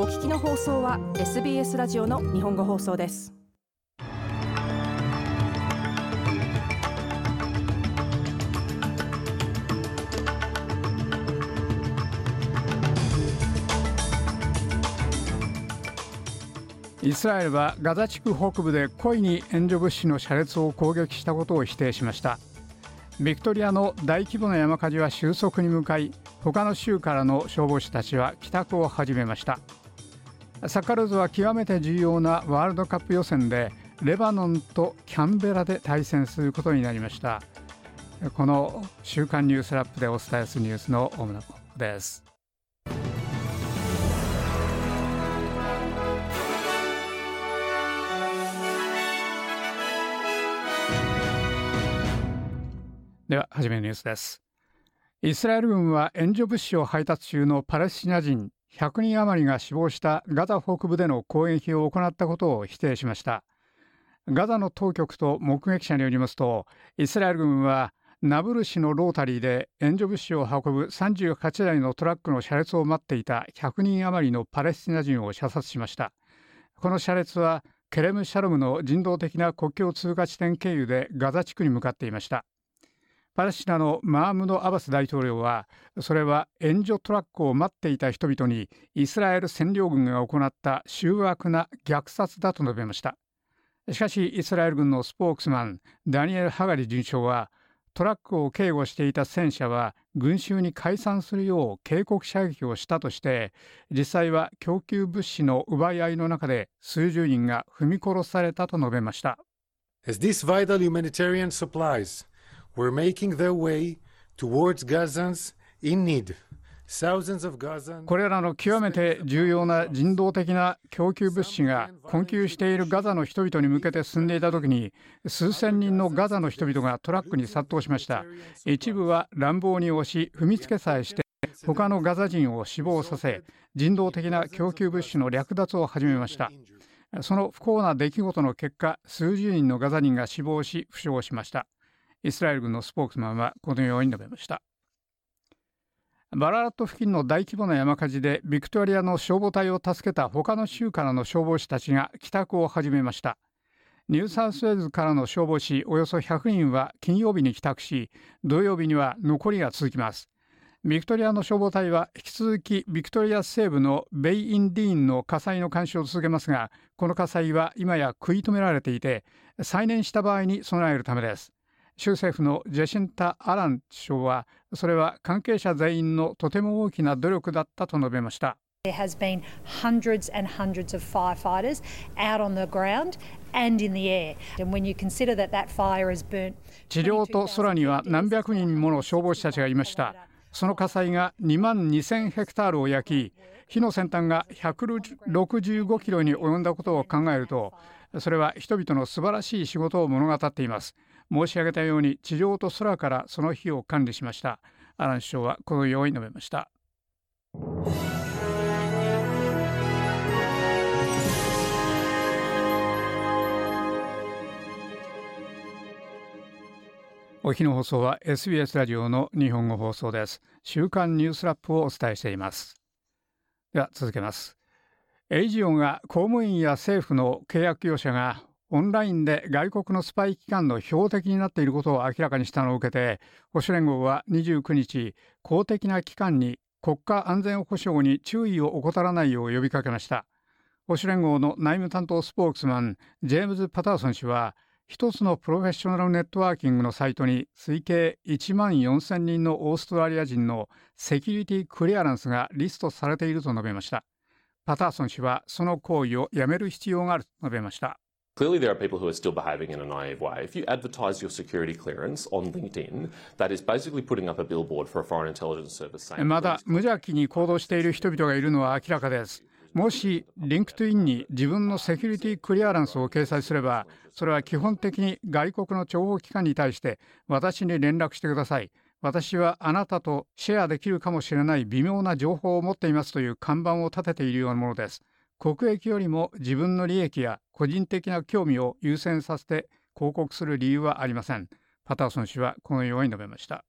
お聞きの放送は SBS ラジオの日本語放送です。イスラエルはガザ地区北部で故意に援助物資の車列を攻撃したことを否定しました。ビクトリアの大規模な山火事は収束に向かい他の州からの消防士たちは帰宅を始めました。サッカルーズは極めて重要なワールドカップ予選でレバノンとキャンベラで対戦することになりました。この週刊ニュースラップでお伝えするニュースの主なことです。では初めのニュースです。イスラエル軍は援助物資を配達中のパレスチナ人100人余りが死亡したガザ北部での攻撃を行ったことを否定しました。ガザの当局と目撃者によりますとイスラエル軍はナブル市のロータリーで援助物資を運ぶ38台のトラックの車列を待っていた100人余りのパレスチナ人を射殺しました。この車列はケレム・シャロムの人道的な国境通過地点経由でガザ地区に向かっていました。パレスチナのマームド・アバス大統領はそれは援助トラックを待っていた人々にイスラエル占領軍が行った醜悪な虐殺だと述べました。しかしイスラエル軍のスポークスマンダニエル・ハガリ准将はトラックを警護していた戦車は群衆に解散するよう警告射撃をしたとして実際は供給物資の奪い合いの中で数十人が踏み殺されたと述べました。As these vital humanitarian supplies were making their way towards Gazans in need. これらの極めて重要な人道的な供給物資が困窮しているガザの人々に向けて進んでいた時に数千人のガザの人々がトラックに殺到しました。一部は乱暴に押し踏みつけさえして他のガザ人を死亡させ人道的な供給物資の略奪を始めました。その不幸な出来事の結果数十人のガザ人が死亡し負傷しました。イスラエル軍のスポークスマンはこのように述べました。バララット付近の大規模な山火事でビクトリアの消防隊を助けた他の州からの消防士たちが帰宅を始めました。ニューサウスウェーズからの消防士およそ100人は金曜日に帰宅し土曜日には残りが続きます。ビクトリアの消防隊は引き続きビクトリア西部のベイ・インディーンの火災の監視を続けますがこの火災は今や食い止められていて再燃した場合に備えるためです。州政府のジェシンタ・アラン首相はそれは関係者全員のとても大きな努力だったと述べました。There has been hundreds and hundreds of firefighters out on the ground and in the air. And when you consider that that fire has burnt 地上と空には何百人もの消防士たちがいました。その火災が2万2000ヘクタールを焼き、火の先端が165キロに及んだことを考えると、それは人々の素晴らしい仕事を物語っています。申し上げたように地上と空からその日を管理しました。アラン首相はこのように述べました。お日の放送は SBS ラジオの日本語放送です。週刊ニュースラップをお伝えしています。では続けます。 ASIO が公務員や政府の契約業者がオンラインで外国のスパイ機関の標的になっていることを明らかにしたのを受けて保守連合は29日公的な機関に国家安全保障に注意を怠らないよう呼びかけました。保守連合の内務担当スポークスマンジェームズ・パターソン氏は一つのプロフェッショナルネットワーキングのサイトに推計1万4000人のオーストラリア人のセキュリティクリアランスがリストされていると述べました。パターソン氏はその行為をやめる必要があると述べました。Clearly, there are people who are still behaving in a naive way. If you advertise your security clearance on LinkedIn, that is basically putting up a billboard for a foreign intelligence service saying. まだ無邪気に行動している人々がいるのは明らかです。もし、リンクトインに自分のセキュリティクリアランスを掲載すれば、それは基本的に外国の諜報機関に対して、私に連絡してください。私はあなたとシェアできるかもしれない微妙な情報を持っていますという看板を立てているようなものです。国益よりも自分の利益や個人的な興味を優先させて広告する理由はありません。パターソン氏はこのように述べました。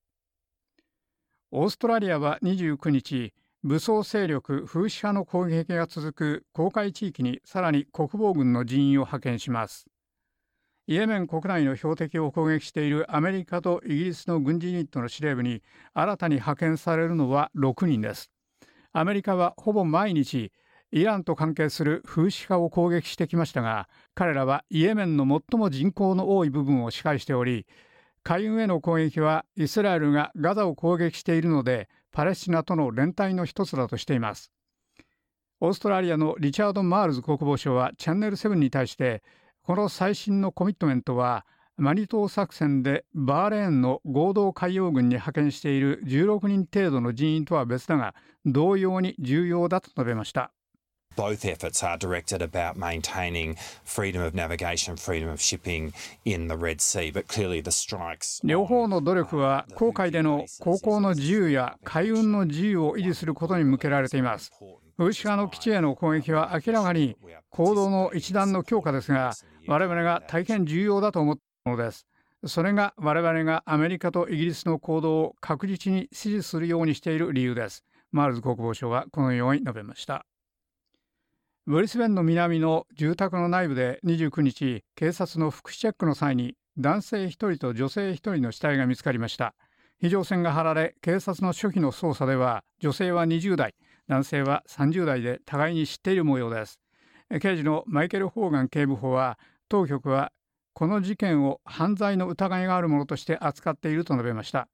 オーストラリアは29日、武装勢力フーシ派の攻撃が続く公海地域にさらに国防軍の人員を派遣しますイエメン国内の標的を攻撃しているアメリカとイギリスの軍事ユニットの司令部に新たに派遣されるのは6人ですアメリカはほぼ毎日イランと関係するフーシ派を攻撃してきましたが彼らはイエメンの最も人口の多い部分を支配しており海軍への攻撃はイスラエルがガザを攻撃しているのでパレスチナとの連帯の一つだとしています。オーストラリアのリチャード・マールズ国防相はチャンネル7に対してこの最新のコミットメントはマニ島作戦でバーレーンの合同海洋軍に派遣している16人程度の人員とは別だが同様に重要だと述べました。Both efforts are directed about maintaining freedom of navigation, freedom of shipping in the Red Sea, but clearly the strikes. 両方の努力は航海での航行の自由や海運の自由を維持することに向けられています。フーシ派の基地への攻撃は明らかに行動の一段の強化ですが、我々が大変重要だと思ったのです。それが我々がアメリカとイギリスの行動を確実に支持するようにしている理由です。マールズ国防相はこのように述べました。ブリスベンの南の住宅の内部で29日警察の福祉チェックの際に男性1人と女性1人の死体が見つかりました。非常線が張られ警察の初期の捜査では女性は20代男性は30代で互いに知っている模様です。刑事のマイケル・ホーガン警部補は当局はこの事件を犯罪の疑いがあるものとして扱っていると述べました。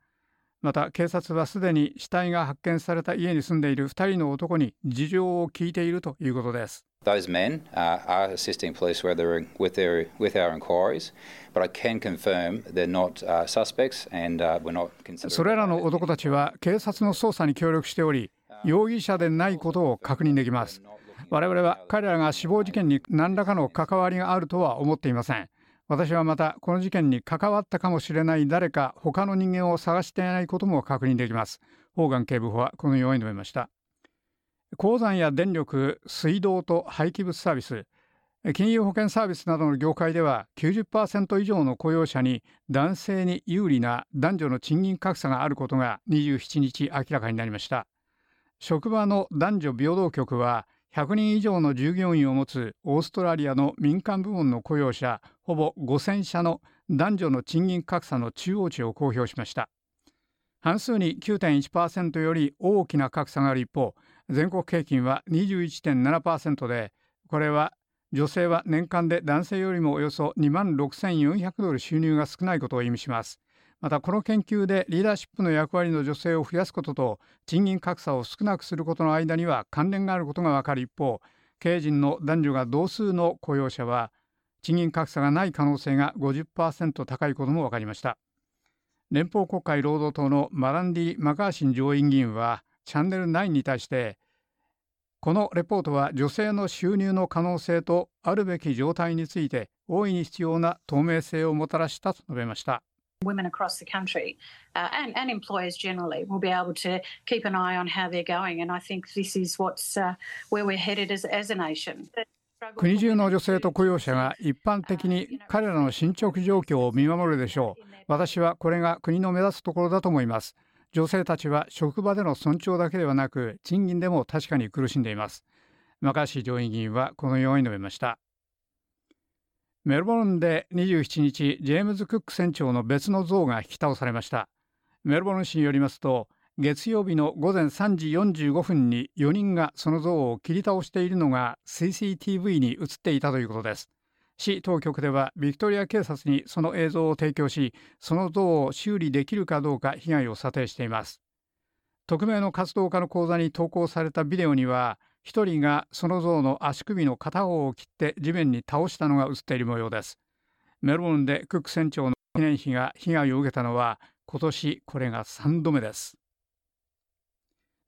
また警察はすでに死体が発見された家に住んでいる2人の男に事情を聞いているということです。Those men uh, are assisting police with their, with, their, with our inquiries, but I can confirm they're not uh, suspects and uh, we're not considering. それらの男たちは警察の捜査に協力しており、容疑者でないことを確認できます。我々は彼らが死亡事件に何らかの関わりがあるとは思っていません。私はまたこの事件に関わったかもしれない誰か他の人間を探していないことも確認できます。ホーガン警部補はこのように述べました。鉱山や電力水道と廃棄物サービス金融保険サービスなどの業界では90%以上の雇用者に男性に有利な男女の賃金格差があることが27日明らかになりました。職場の男女平等局は100人以上の従業員を持つオーストラリアの民間部門の雇用者ほぼ5000社の男女の賃金格差の中央値を公表しました。半数に9.1%より大きな格差がある一方全国平均は21.7%でこれは女性は年間で男性よりもおよそ2万6400ドル収入が少ないことを意味します。またこの研究でリーダーシップの役割の女性を増やすことと賃金格差を少なくすることの間には関連があることが分かる一方経営陣の男女が同数の雇用者は賃金格差がない可能性が50%高いことも分かりました連邦国会労働党のマランディ・マカーシン上院議員はチャンネル9に対してこのレポートは女性の収入の可能性とあるべき状態について大いに必要な透明性をもたらしたと述べました。Women across the country uh, and, and employers generally will be able to keep an eye on how they're going. And I think this is what's uh, where we're headed as, as a nation. 国中の女性と雇用者が一般的に彼らの進捗状況を見守るでしょう。私はこれが国の目指すところだと思います。女性たちは職場での尊重だけではなく賃金でも確かに苦しんでいます。マカ上院議員はこのように述べました。メルボルンで27日ジェームズ・クック船長の別の像が引き倒されました。メルボルン市によりますと月曜日の午前3時45分に4人がその像を切り倒しているのが CCTV に映っていたということです。市当局ではビクトリア警察にその映像を提供しその像を修理できるかどうか被害を査定しています。匿名の活動家の講座に投稿されたビデオには1人がその像の足首の片方を切って地面に倒したのが映っている模様です。メルボンでクック船長の記念碑が被害を受けたのは今年これが3度目です。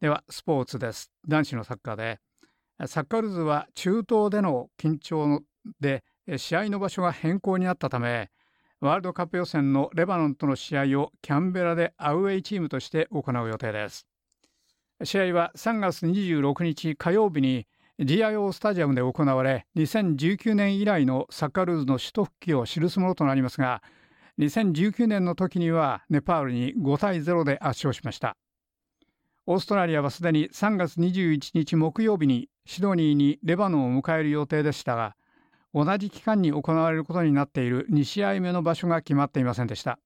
ではスポーツです。男子のサッカーで。サッカールズは中東での緊張で試合の場所が変更になったためワールドカップ予選のレバノンとの試合をキャンベラでアウェイチームとして行う予定です。試合は3月26日火曜日に GIO スタジアムで行われ2019年以来のサッカールーズの首都復帰を記すものとなりますが2019年の時にはネパールに5対0で圧勝しました。オーストラリアはすでに3月21日木曜日にシドニーにレバノンを迎える予定でしたが同じ期間に行われることになっている2試合目の場所が決まっていませんでした。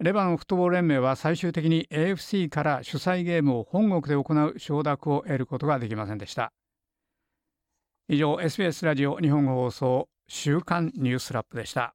レバノンフットボール連盟は最終的に AFC から主催ゲームを本国で行う承諾を得ることができませんでした。以上 SBS ラジオ日本語放送週刊ニュースラップでした。